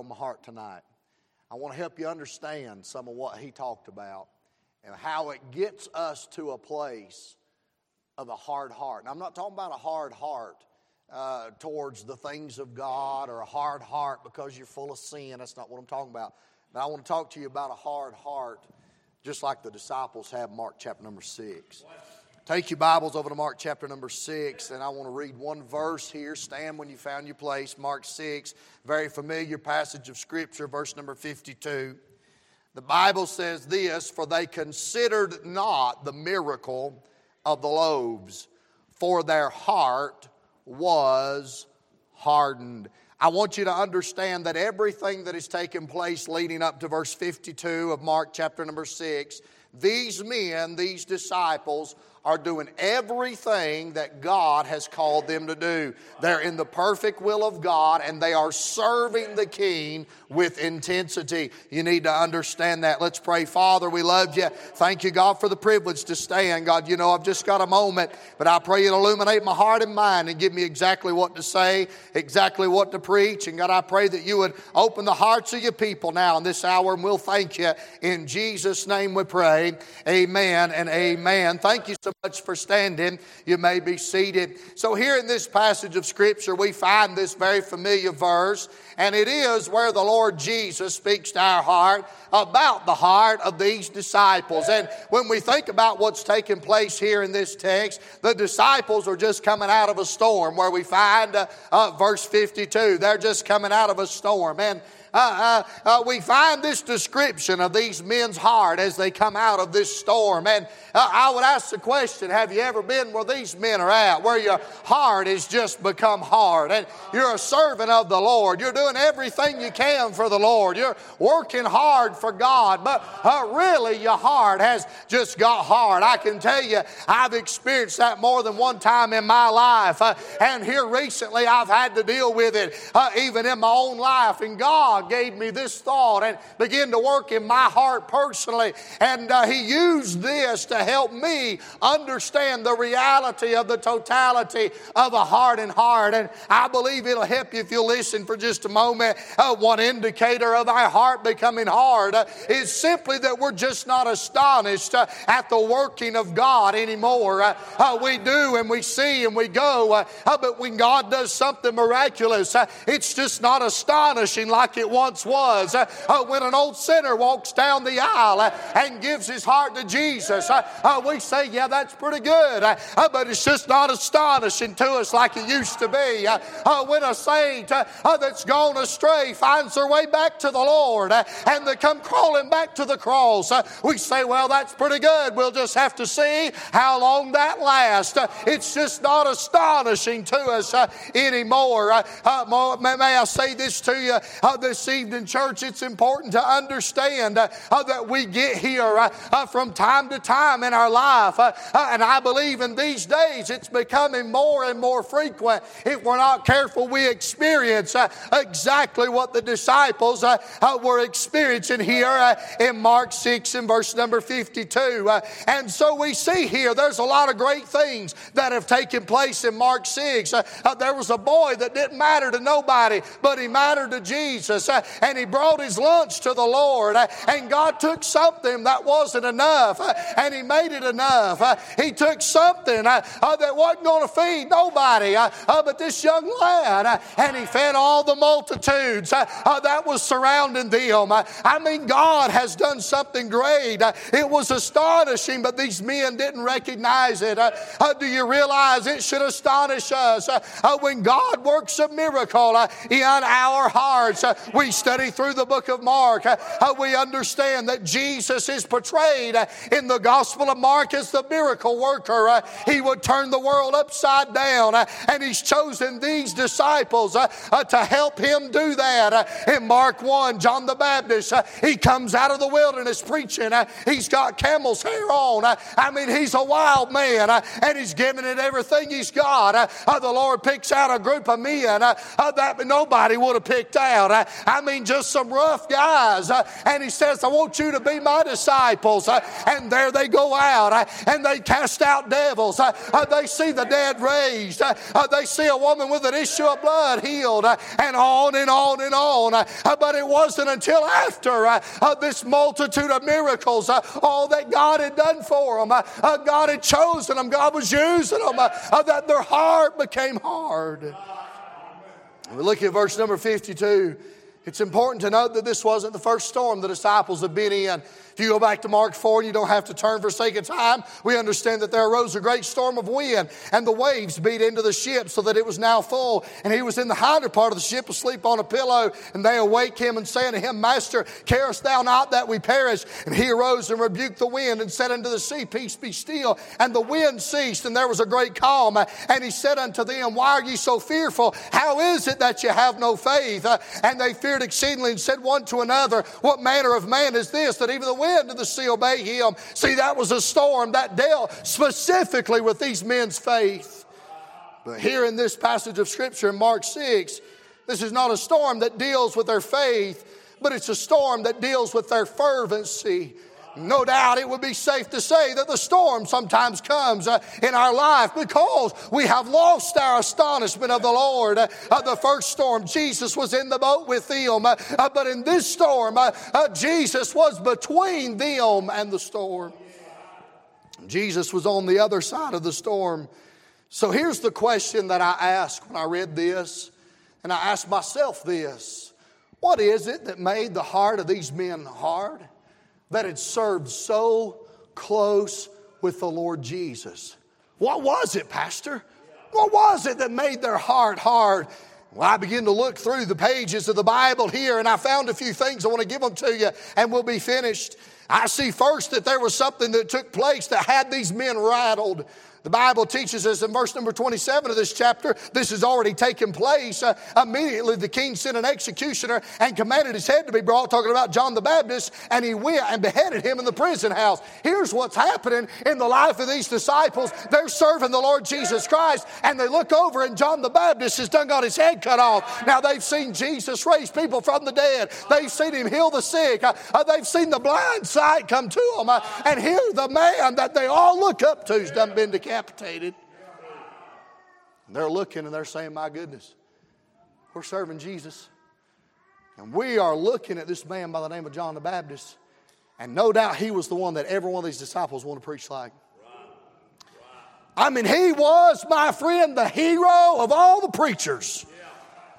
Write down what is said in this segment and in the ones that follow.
on my heart tonight. I want to help you understand some of what he talked about and how it gets us to a place of a hard heart. And I'm not talking about a hard heart uh, towards the things of God or a hard heart because you're full of sin. That's not what I'm talking about. But I want to talk to you about a hard heart, just like the disciples have, Mark chapter number six. Take your Bibles over to Mark chapter number six, and I want to read one verse here. Stand when you found your place. Mark 6, very familiar passage of Scripture, verse number 52. The Bible says this For they considered not the miracle of the loaves, for their heart was hardened. I want you to understand that everything that has taken place leading up to verse 52 of Mark chapter number 6, these men, these disciples, are doing everything that God has called them to do. They're in the perfect will of God and they are serving the King with intensity. You need to understand that. Let's pray. Father, we love you. Thank you, God, for the privilege to stand. God, you know, I've just got a moment, but I pray you illuminate my heart and mind and give me exactly what to say, exactly what to preach. And God, I pray that you would open the hearts of your people now in this hour, and we'll thank you. In Jesus' name we pray. Amen and amen. Thank you so so much for standing. You may be seated. So, here in this passage of Scripture, we find this very familiar verse, and it is where the Lord Jesus speaks to our heart about the heart of these disciples. And when we think about what's taking place here in this text, the disciples are just coming out of a storm, where we find uh, uh, verse 52. They're just coming out of a storm. And uh, uh, uh, we find this description of these men's heart as they come out of this storm. And uh, I would ask the question Have you ever been where these men are at, where your heart has just become hard and you're a servant of the Lord? You're doing everything you can for the Lord, you're working hard for God, but uh, really your heart has just got hard. I can tell you, I've experienced that more than one time in my life. And here recently, I've had to deal with it, even in my own life. And God, God gave me this thought and began to work in my heart personally. And uh, He used this to help me understand the reality of the totality of a heart and heart. And I believe it'll help you if you'll listen for just a moment. Uh, one indicator of our heart becoming hard uh, is simply that we're just not astonished uh, at the working of God anymore. Uh, uh, we do and we see and we go, but when God does something miraculous, it's just not astonishing like it once was. Uh, uh, when an old sinner walks down the aisle uh, and gives his heart to Jesus, uh, uh, we say, yeah, that's pretty good. Uh, but it's just not astonishing to us like it used to be. when a saint that's gone astray finds their way back to the Lord and they come crawling back to the cross, we say, well, that's pretty good. We'll just have to see how long that lasts. it's just not astonishing to us anymore. may I say this to you? this this church, it's important to understand uh, uh, that we get here uh, uh from time to time in our life. Uh, uh, and I believe in these days it's becoming more and more frequent. If we're not careful, we experience uh, exactly what the disciples were experiencing here in Mark 6 and verse number 52. and so we see here there's a lot of great things that have taken place in Mark 6. there was a boy that didn't matter to nobody, but he mattered to Jesus Uh, and he brought his lunch to the Lord. Uh, and God took something that wasn't enough uh, and he made it enough. Uh, he took something uh, uh, that wasn't going to feed nobody uh, uh, but this young lad and he fed all the multitudes that was surrounding them. I mean, God has done something great. it was astonishing, but these men didn't recognize it. do you realize it should astonish us when God works a miracle in our hearts? We study through the book of Mark, uh, we understand that Jesus is portrayed uh, in the Gospel of Mark as the miracle worker. Uh, he would turn the world upside down, uh, and He's chosen these disciples uh, uh, to help Him do that. In Mark 1, John the Baptist, he comes out of the wilderness preaching. He's got camel's hair on. I mean, he's a wild man, and he's giving it everything he's got. The Lord picks out a group of men that nobody would have picked out. I mean, just some rough guys. Uh, and he says, I want you to be my disciples. Uh, and there they go out uh, and they cast out devils. Uh, uh, they see the dead raised. Uh, they see a woman with an issue of blood healed, and on and on and on. But it wasn't until after this multitude of miracles, all that God had done for them, God had chosen them, God was using them, that their heart became hard. We look at verse number 52. It's important to note that this wasn't the first storm the disciples have been in. If you go back to Mark 4, and you don't have to turn for sake of time. We understand that there arose a great storm of wind, and the waves beat into the ship so that it was now full. And he was in the hinder part of the ship asleep on a pillow. And they awake him and say unto him, Master, carest thou not that we perish? And he arose and rebuked the wind and said unto the sea, Peace be still. And the wind ceased, and there was a great calm. And he said unto them, Why are ye so fearful? How is it that ye have no faith? And they feared exceedingly and said one to another, What manner of man is this that even the wind wind and the sea obey him. See, that was a storm that dealt specifically with these men's faith. But here in this passage of Scripture in Mark 6, this is not a storm that deals with their faith, but it's a storm that deals with their fervency. No doubt it would be safe to say that the storm sometimes comes uh, in our life because we have lost our astonishment of the Lord. Uh, the first storm, Jesus was in the boat with them, uh, uh but in this storm, uh, Jesus was between them and the storm. Jesus was on the other side of the storm. So here's the question that I asked when I read this, and I asked myself this What is it that made the heart of these men hard? That had served so close with the Lord Jesus. What was it, Pastor? What was it that made their heart hard? Well, I began to look through the pages of the Bible here and I found a few things. I want to give them to you and we'll be finished. I see first that there was something that took place that had these men rattled. The Bible teaches us in verse number 27 of this chapter, this has already taken place. Uh, immediately, the king sent an executioner and commanded his head to be brought, talking about John the Baptist, and he went and beheaded him in the prison house. Here's what's happening in the life of these disciples they're serving the Lord Jesus Christ, and they look over, and John the Baptist has done got his head cut off. Now, they've seen Jesus raise people from the dead, they've seen him heal the sick, uh, uh they've seen the blind sight come to them, uh, and here the man that they all look up to has done been decayed decapitated. And they're looking and they're saying, My goodness, we're serving Jesus. And we are looking at this man by the name of John the Baptist. And no doubt he was the one that every one of these disciples want to preach like. I mean, he was, my friend, the hero of all the preachers.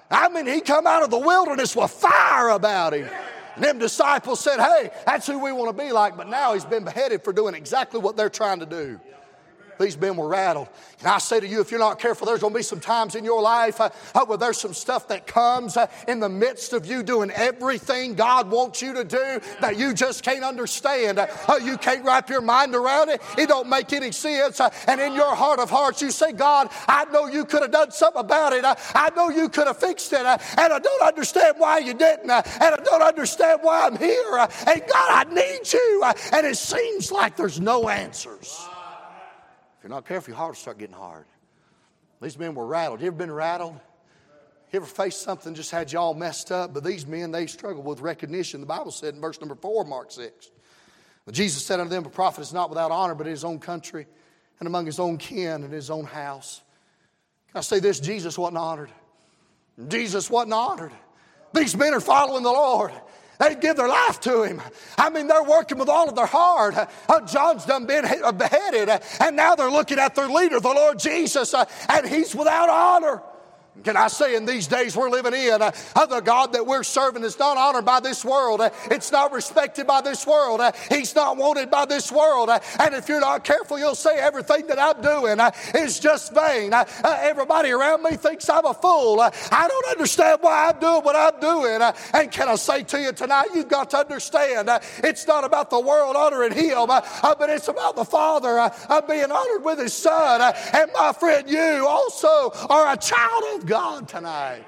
I mean, he come out of the wilderness with fire about him. And them disciples said, hey, that's who we want to be like. But now he's been beheaded for doing exactly what they're trying to do. These men were rattled. And I say to you, if you're not careful, there's going to be some times in your life uh, uh, where there's some stuff that comes uh, in the midst of you doing everything God wants you to do that you just can't understand. Uh, uh you can't wrap your mind around it. It don't make any sense. Uh, and in your heart of hearts, you say, God, I know you could have done something about it. I know you could have fixed it. and I don't understand why you didn't. and I don't understand why I'm here. and God, I need you. and it seems like there's no answers. If you're not careful, your heart will start getting hard. These men were rattled. You ever been rattled? You ever faced something just had you all messed up? But these men, they struggled with recognition. The Bible said in verse number four, Mark 6. But Jesus said unto them, A prophet is not without honor, but in his own country and among his own kin and his own house. Can I say this? Jesus wasn't honored. Jesus wasn't honored. These men are following the Lord. They give their life to him. I mean, they're working with all of their heart. Uh, John's done been beheaded, uh, and now they're looking at their leader, the Lord Jesus, uh, and he's without honor. Can I say in these days we're living in, uh, the God that we're serving is not honored by this world. Uh, it's not respected by this world. Uh, he's not wanted by this world. Uh, and if you're not careful, you'll say everything that I'm doing uh, is just vain. Uh, uh, everybody around me thinks I'm a fool. I don't understand why I'm doing what I'm doing. and can I say to you tonight, you've got to understand it's not about the world honoring Him, but it's about the Father being honored with His Son. and my friend, you also are a child of God tonight.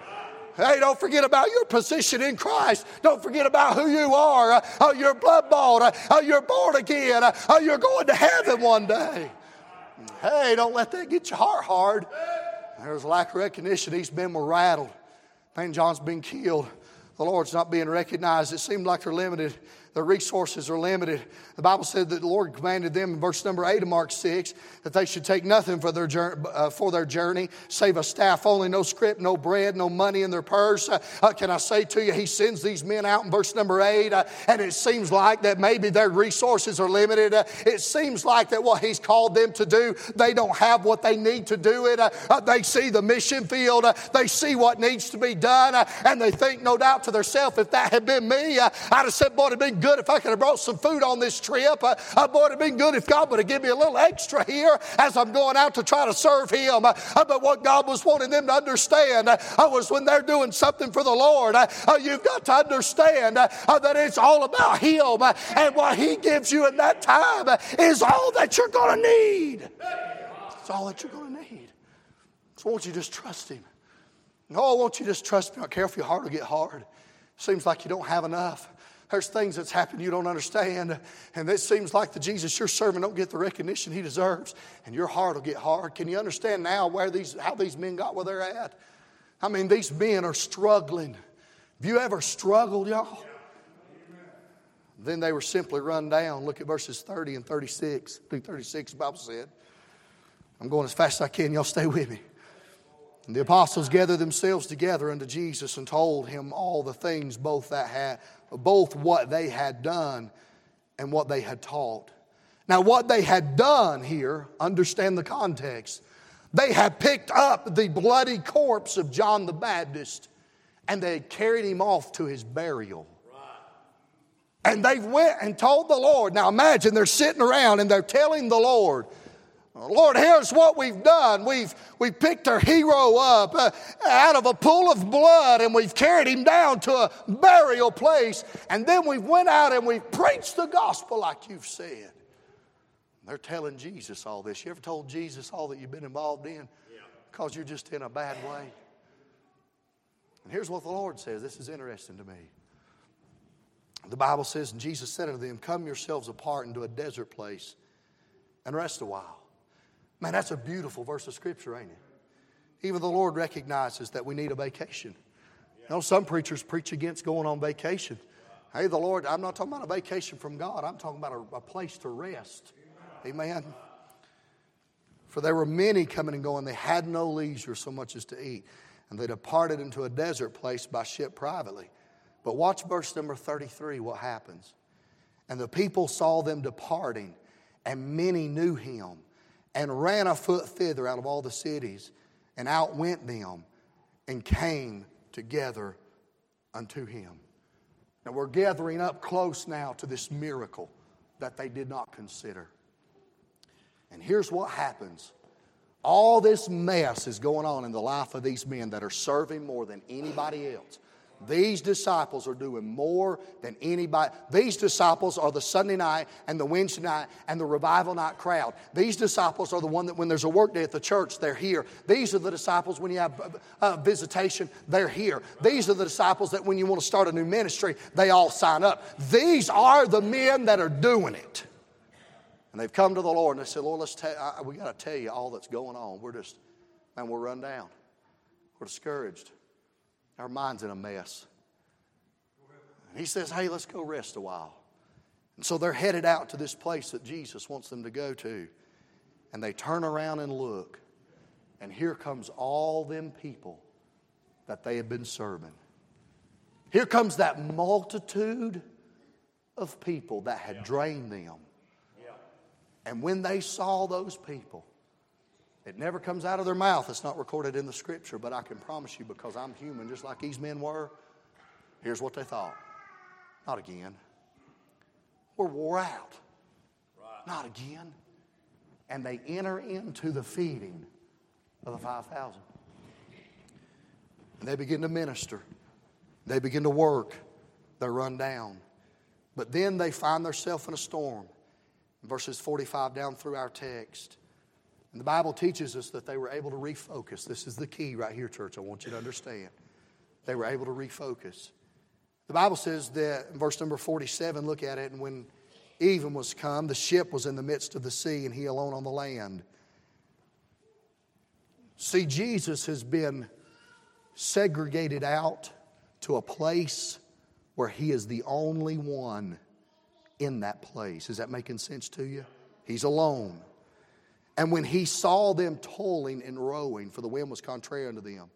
Hey, don't forget about your position in Christ. Don't forget about who you are. Uh, you're blood bought. Uh, you're born again. Uh, you're going to heaven one day. Hey, don't let that get your heart hard. There's a lack of recognition. These men were rattled. Man, John's been killed. The Lord's not being recognized. It seemed like they're limited. Their resources are limited. The Bible said that the Lord commanded them in verse number 8 of Mark 6 that they should take nothing for their, journey, uh, for their journey, save a staff only, no scrip, no bread, no money in their purse. Uh, uh, can I say to you, He sends these men out in verse number 8, uh, and it seems like that maybe their resources are limited. Uh, it seems like that what He's called them to do, they don't have what they need to do it. Uh, they see the mission field, they see what needs to be done, and they think, no doubt to themselves, if that had been me, I'd have said, boy, it'd good if I could have brought some food on this trip. Uh, uh, boy, it'd been good if God would have given me a little extra here as I'm going out to try to serve Him. Uh, uh but what God was wanting them to understand uh, was when they're doing something for the Lord, uh, you've got to understand that it's all about Him. and what He gives you in that time is all that you're going to need. It's all that you're going to need. So won't you just trust Him? No, won't you just trust me? I don't care if your heart will get hard. Seems like you don't have enough. There's things that's happened you don't understand, and it seems like the Jesus you're serving don't get the recognition he deserves, and your heart will get hard. Can you understand now where these, how these men got where they're at? I mean, these men are struggling. Have you ever struggled, y'all? Then they were simply run down. Look at verses 30 and 36. Through 36, the Bible said. I'm going as fast as I can. Y'all stay with me. And the apostles gathered themselves together unto Jesus and told him all the things both that had both what they had done and what they had taught. Now, what they had done here, understand the context. They had picked up the bloody corpse of John the Baptist and they had carried him off to his burial. And they went and told the Lord. Now imagine they're sitting around and they're telling the Lord, Lord, here's what we've done. We've, we've picked our hero up uh, out of a pool of blood and we've carried him down to a burial place. And then we've went out and we've preached the gospel like you've said. They're telling Jesus all this. You ever told Jesus all that you've been involved in? Because you're just in a bad way. And here's what the Lord says. This is interesting to me. The Bible says, and Jesus said unto them, Come yourselves apart into a desert place and rest a while. Man, that's a beautiful verse of Scripture, ain't it? Even the Lord recognizes that we need a vacation. You know, some preachers preach against going on vacation. Hey, the Lord, I'm not talking about a vacation from God, I'm talking about a, a place to rest. Amen. For there were many coming and going, they had no leisure so much as to eat. And they departed into a desert place by ship privately. But watch verse number 33, what happens. And the people saw them departing, and many knew him and ran afoot thither out of all the cities, and outwent them, and came together unto him. Now we're gathering up close now to this miracle that they did not consider. And here's what happens. All this mess is going on in the life of these men that are serving more than anybody else. These disciples are doing more than anybody. These disciples are the Sunday night and the Wednesday night and the revival night crowd. These disciples are the one that when there's a work day at the church, they're here. These are the disciples when you have uh, uh visitation, they're here. These are the disciples that when you want to start a new ministry, they all sign up. These are the men that are doing it. And they've come to the Lord and they said, Lord, let's tell, I, we got to tell you all that's going on. We're just, man, we're run down. We're discouraged. Our mind's in a mess. And he says, Hey, let's go rest a while. And so they're headed out to this place that Jesus wants them to go to. And they turn around and look. And here comes all them people that they had been serving. Here comes that multitude of people that had drained them. Yeah. And when they saw those people, it never comes out of their mouth. It's not recorded in the scripture, but I can promise you because I'm human, just like these men were. Here's what they thought Not again. We're wore out. Right. Not again. And they enter into the feeding of the 5,000. And they begin to minister, they begin to work, they're run down. But then they find themselves in a storm. Verses 45 down through our text. And the Bible teaches us that they were able to refocus. This is the key right here, church. I want you to understand. They were able to refocus. The Bible says that verse number 47, look at it, and when even was come, the ship was in the midst of the sea, and he alone on the land. See, Jesus has been segregated out to a place where he is the only one in that place. Is that making sense to you? He's alone. And when he saw them toiling and rowing, for the wind was contrary unto them,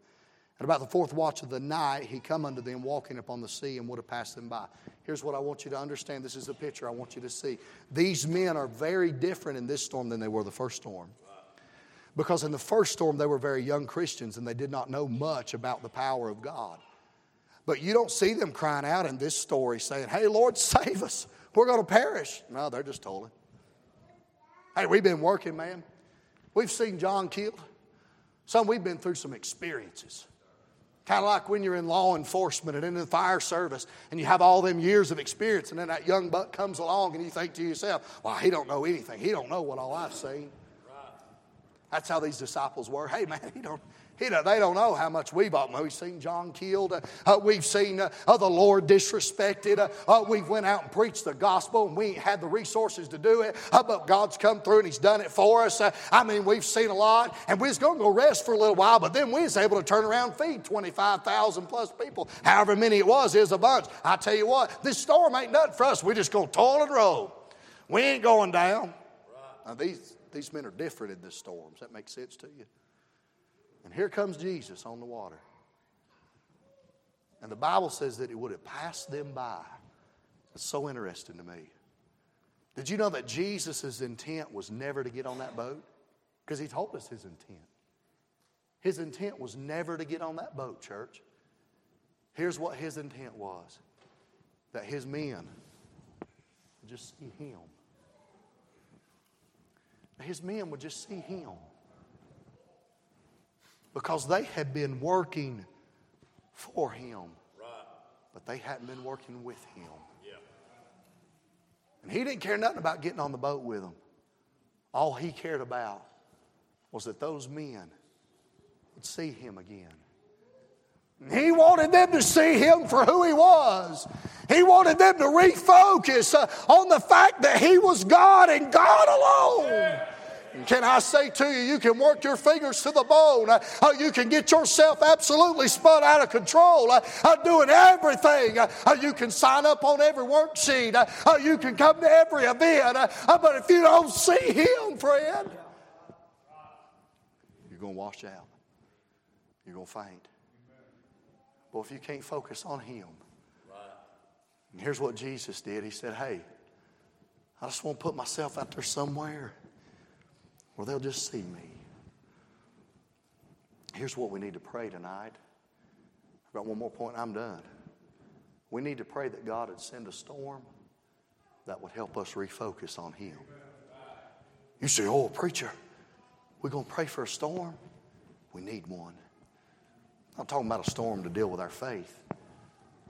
at about the fourth watch of the night, he come unto them walking upon the sea and would have passed them by. Here's what I want you to understand. This is the picture I want you to see. These men are very different in this storm than they were the first storm. Because in the first storm, they were very young Christians and they did not know much about the power of God. But you don't see them crying out in this story saying, Hey, Lord, save us. We're going to perish. No, they're just toiling. Hey, we've been working, man. We've seen John killed. Some we've been through some experiences. Kind of like when you're in law enforcement and in the fire service and you have all them years of experience and then that young buck comes along and you think to yourself, well, he don't know anything. He don't know what all I've seen. That's how these disciples were. Hey, man, he don't, he they don't know how much we've bought. We've seen John killed. Uh, uh, we've seen uh, uh the Lord disrespected. Uh, uh, we've went out and preached the gospel, and we ain't had the resources to do it. but God's come through and He's done it for us. I mean, we've seen a lot, and we was going to go rest for a little while, but then we was able to turn around and feed 25,000 plus people. However many it was, is a bunch. I tell you what, this storm ain't nothing for us. We're just going to toil and roll. We ain't going down. Now, these, these men are different in this storm. Does that make sense to you? And here comes Jesus on the water. And the Bible says that it would have passed them by. It's so interesting to me. Did you know that Jesus' intent was never to get on that boat? Because he told us his intent. His intent was never to get on that boat, church. Here's what his intent was that his men would just see him. His men would just see him because they had been working for him, but they hadn't been working with him. And he didn't care nothing about getting on the boat with them. All he cared about was that those men would see him again. He wanted them to see him for who he was. He wanted them to refocus uh, on the fact that he was God and God alone. Can I say to you, you can work your fingers to the bone. Uh, uh, you can get yourself absolutely spun out of control, uh, uh doing everything. Uh, uh, you can sign up on every worksheet. you can come to every event. but if you don't see Him, friend, you're going to wash out. You're going to faint. Well, if you can't focus on Him, and here's what Jesus did He said, Hey, I just want to put myself out there somewhere or they'll just see me. Here's what we need to pray tonight. I've got one more point, I'm done. We need to pray that God would send a storm that would help us refocus on Him. You say, Oh, preacher, we're going to pray for a storm? We need one. I'm talking about a storm to deal with our faith.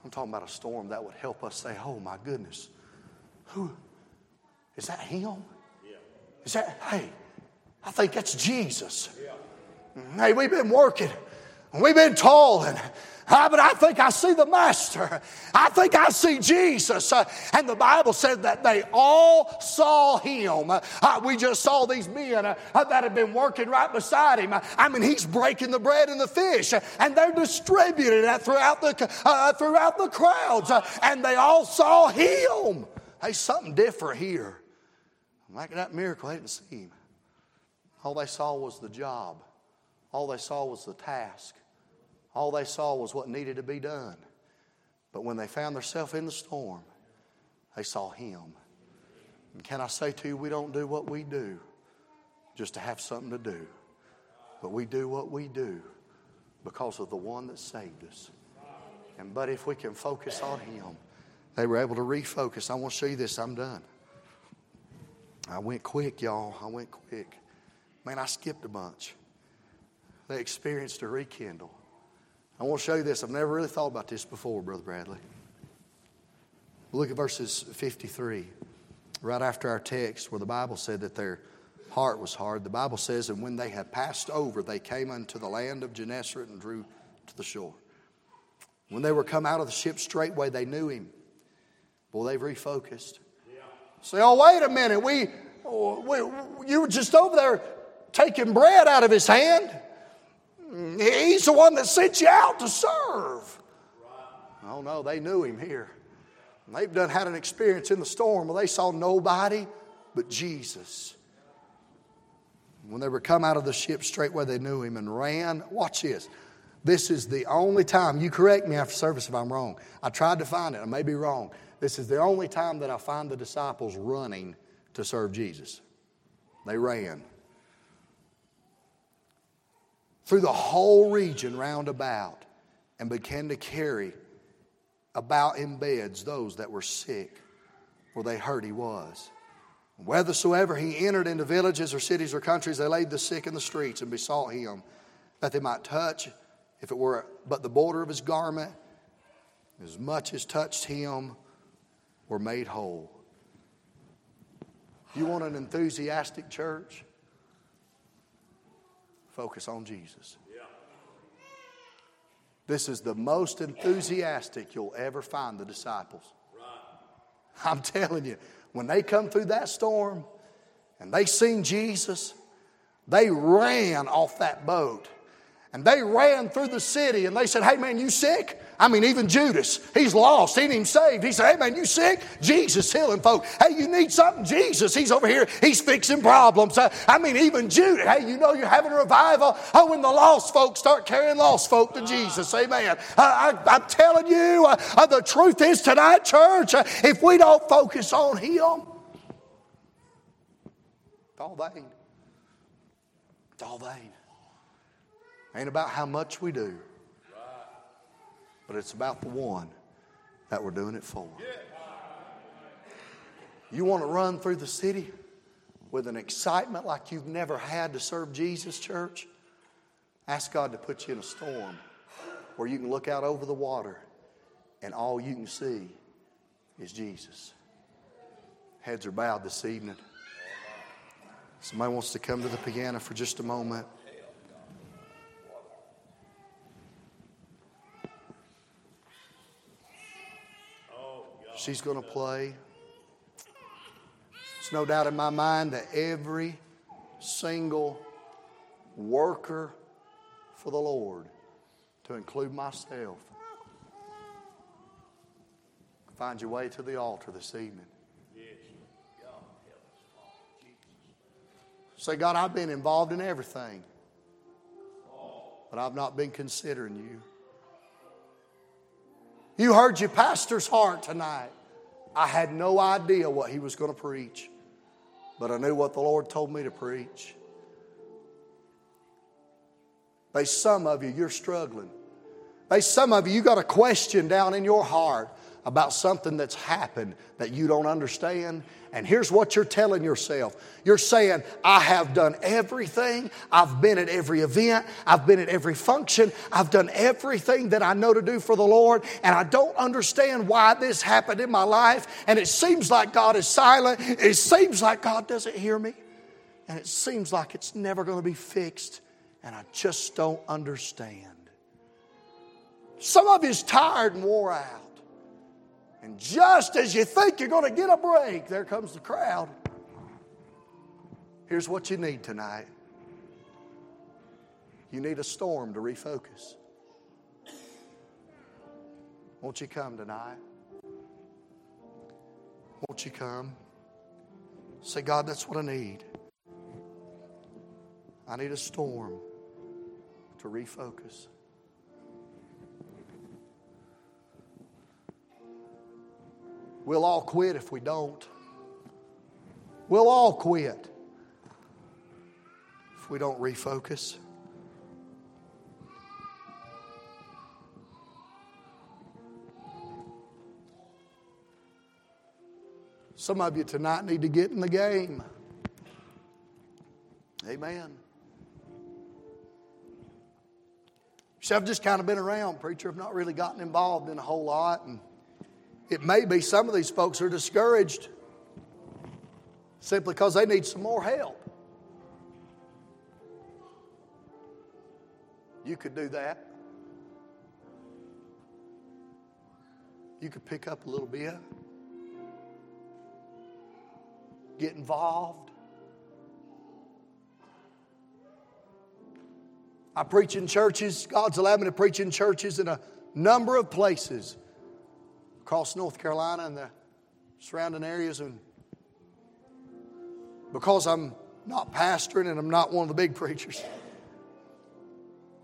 I'm talking about a storm that would help us say, Oh, my goodness, who is that Him? Is that, hey, I think that's Jesus. Hey, we've been working, we've been toiling. Uh, but I think I see the Master. I think I see Jesus. Uh, and the Bible said that they all saw him. Uh, we just saw these men uh, that had been working right beside him. I mean, he's breaking the bread and the fish, and they're distributing that throughout the, uh, throughout the crowds. And they all saw him. Hey, something different here. I'm like that miracle, I didn't see him. All they saw was the job. All they saw was the task. All they saw was what needed to be done. But when they found themselves in the storm, they saw Him. And can I say to you, we don't do what we do just to have something to do, but we do what we do because of the one that saved us. And but if we can focus on Him, they were able to refocus. I want to show you this. I'm done. I went quick, y'all. I went quick. Man, I skipped a bunch. They experienced a rekindle. I want to show you this. I've never really thought about this before, Brother Bradley. Look at verses 53, right after our text, where the Bible said that their heart was hard. The Bible says, And when they had passed over, they came unto the land of Gennesaret and drew to the shore. When they were come out of the ship straightway, they knew him. Well, they've refocused. Yeah. Say, oh, wait a minute. We, oh, we, you were just over there taking bread out of his hand. He's the one that sent you out to serve. Oh no, they knew him here. They've done had an experience in the storm where they saw nobody but Jesus. When they were come out of the ship, straightway they knew him and ran. Watch this. This is the only time, you correct me after service if I'm wrong. I tried to find it, I may be wrong. This is the only time that I find the disciples running to serve Jesus. They ran. Through the whole region round about and began to carry about in beds those that were sick, for they heard he was. Whithersoever he entered into villages or cities or countries, they laid the sick in the streets and besought him that they might touch, if it were but the border of his garment, as much as touched him were made whole. You want an enthusiastic church? Focus on Jesus. This is the most enthusiastic you'll ever find the disciples. I'm telling you, when they come through that storm and they seen Jesus, they ran off that boat and they ran through the city and they said, Hey man, you sick? I mean, even Judas, he's lost. He ain't even saved. He said, Hey man, you sick? Jesus healing folk. Hey, you need something? Jesus, he's over here. He's fixing problems. I mean, even Judas, hey, you know you're having a revival. Oh, when the lost folks start carrying lost folk to Jesus. Amen. I, am telling you, uh, uh, the truth is tonight, church, uh, if we don't focus on Him, it's all vain. It's all vain. Ain't about how much we do, but it's about the one that we're doing it for. You want to run through the city with an excitement like you've never had to serve Jesus, church? Ask God to put you in a storm where you can look out over the water and all you can see is Jesus. Heads are bowed this evening. Somebody wants to come to the piano for just a moment. She's going to play. There's no doubt in my mind that every single worker for the Lord, to include myself, find your way to the altar this evening. Say, God, I've been involved in everything, but I've not been considering you. You heard your pastor's heart tonight. I had no idea what he was going to preach, but I knew what the Lord told me to preach. They, some of you, you're struggling. They, some of you, you got a question down in your heart about something that's happened that you don't understand. And here's what you're telling yourself you're saying, I have done everything. I've been at every event. I've been at every function. I've done everything that I know to do for the Lord. And I don't understand why this happened in my life. And it seems like God is silent. It seems like God doesn't hear me. And it seems like it's never going to be fixed. And I just don't understand. Some of you is tired and wore out. And just as you think you're going to get a break, there comes the crowd. Here's what you need tonight you need a storm to refocus. Won't you come tonight? Won't you come? Say, God, that's what I need. I need a storm to refocus. We'll all quit if we don't. We'll all quit if we don't refocus. Some of you tonight need to get in the game. Amen. So I've just kind of been around, preacher. I've not really gotten involved in a whole lot. And it may be some of these folks are discouraged simply because they need some more help. You could do that. You could pick up a little bit, get involved. I preach in churches. God's allowed me to preach in churches in a number of places across North Carolina and the surrounding areas, and because I'm not pastoring and I'm not one of the big preachers,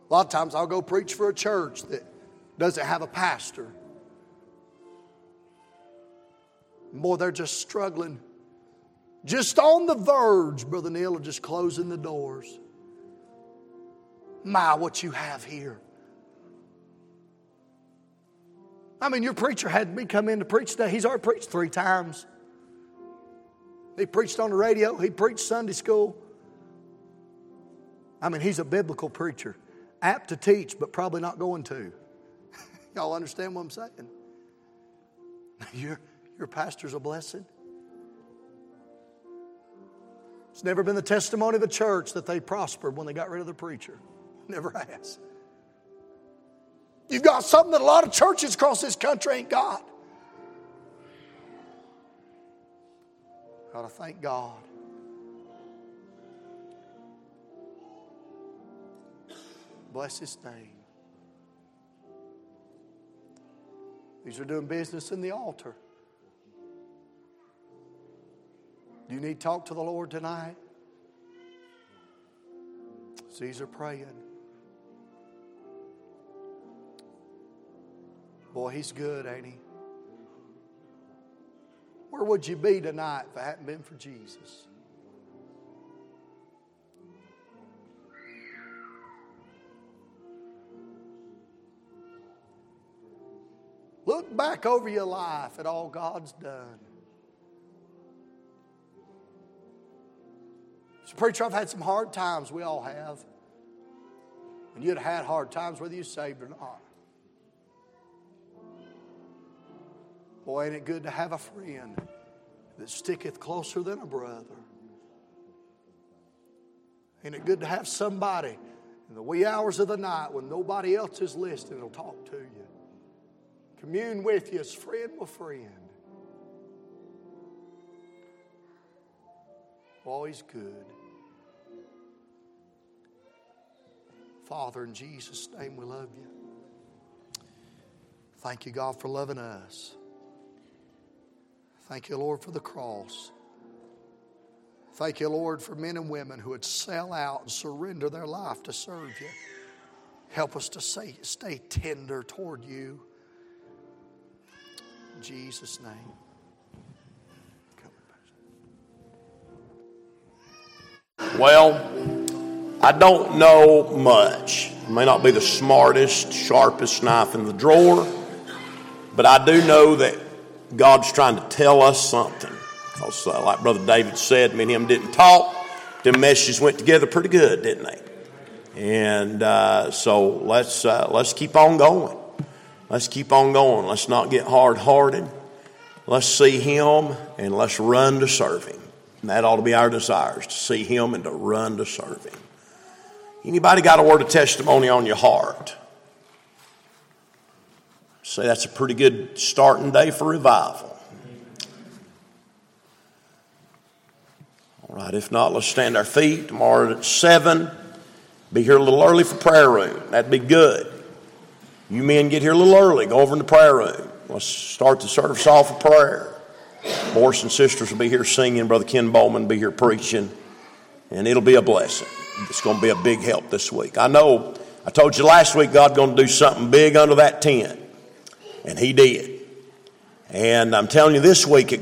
a lot of times I'll go preach for a church that doesn't have a pastor. Boy, they're just struggling. Just on the verge, Brother Neil, of just closing the doors. My, what you have here. I mean, your preacher had me come in to preach today. He's already preached three times. He preached on the radio, he preached Sunday school. I mean, he's a biblical preacher, apt to teach, but probably not going to. Y'all understand what I'm saying? Your, your pastor's a blessing. It's never been the testimony of a church that they prospered when they got rid of the preacher. Never has. You've got something that a lot of churches across this country ain't got. Got to thank God. Bless His name. These are doing business in the altar. Do you need to talk to the Lord tonight? These are praying. Boy, he's good, ain't he? Where would you be tonight if it hadn't been for Jesus? Look back over your life at all God's done. So, preacher, I've had some hard times. We all have. And you'd have had hard times whether you saved or not. Boy, ain't it good to have a friend that sticketh closer than a brother. Ain't it good to have somebody in the wee hours of the night when nobody else is listening will talk to you? Commune with you as friend with friend. Always good. Father, in Jesus' name, we love you. Thank you, God, for loving us. Thank you, Lord, for the cross. Thank you, Lord, for men and women who would sell out and surrender their life to serve you. Help us to say, stay tender toward you. In Jesus' name. Well, I don't know much. I may not be the smartest, sharpest knife in the drawer, but I do know that God's trying to tell us something. Because, uh, like Brother David said, me and him didn't talk. The messages went together pretty good, didn't they? And uh, so let's uh, let's keep on going. Let's keep on going. Let's not get hard hearted. Let's see Him and let's run to serve Him. And that ought to be our desires to see Him and to run to serve Him. Anybody got a word of testimony on your heart? Say that's a pretty good starting day for revival. All right, if not, let's stand our feet. Tomorrow at 7. Be here a little early for prayer room. That'd be good. You men get here a little early. Go over in the prayer room. Let's start the service off with prayer. Morris and sisters will be here singing. Brother Ken Bowman will be here preaching. And it'll be a blessing. It's going to be a big help this week. I know I told you last week God's going to do something big under that tent. And he did. And I'm telling you this week, it got